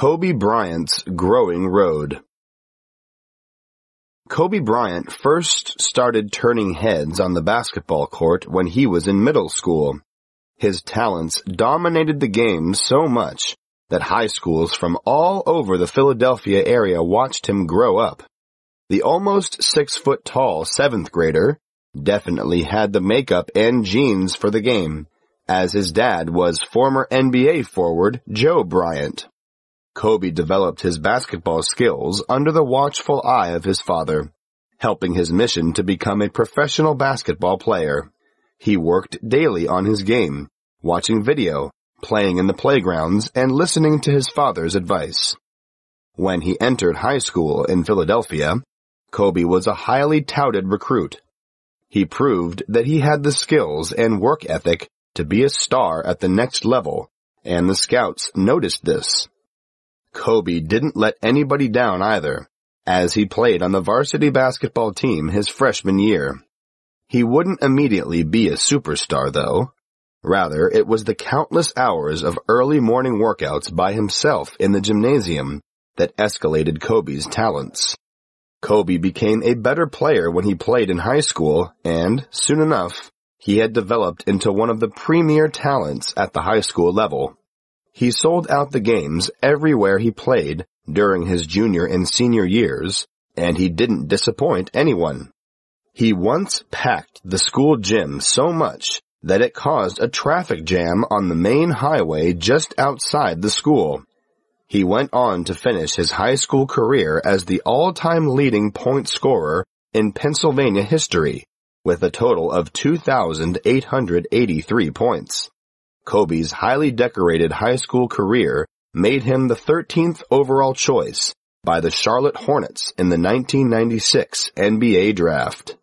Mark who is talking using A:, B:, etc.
A: Kobe Bryant's Growing Road Kobe Bryant first started turning heads on the basketball court when he was in middle school. His talents dominated the game so much that high schools from all over the Philadelphia area watched him grow up. The almost six foot tall seventh grader definitely had the makeup and genes for the game, as his dad was former NBA forward Joe Bryant. Kobe developed his basketball skills under the watchful eye of his father, helping his mission to become a professional basketball player. He worked daily on his game, watching video, playing in the playgrounds, and listening to his father's advice. When he entered high school in Philadelphia, Kobe was a highly touted recruit. He proved that he had the skills and work ethic to be a star at the next level, and the scouts noticed this. Kobe didn't let anybody down either, as he played on the varsity basketball team his freshman year. He wouldn't immediately be a superstar though. Rather, it was the countless hours of early morning workouts by himself in the gymnasium that escalated Kobe's talents. Kobe became a better player when he played in high school, and, soon enough, he had developed into one of the premier talents at the high school level. He sold out the games everywhere he played during his junior and senior years, and he didn't disappoint anyone. He once packed the school gym so much that it caused a traffic jam on the main highway just outside the school. He went on to finish his high school career as the all-time leading point scorer in Pennsylvania history, with a total of 2,883 points. Kobe's highly decorated high school career made him the 13th overall choice by the Charlotte Hornets in the 1996 NBA draft.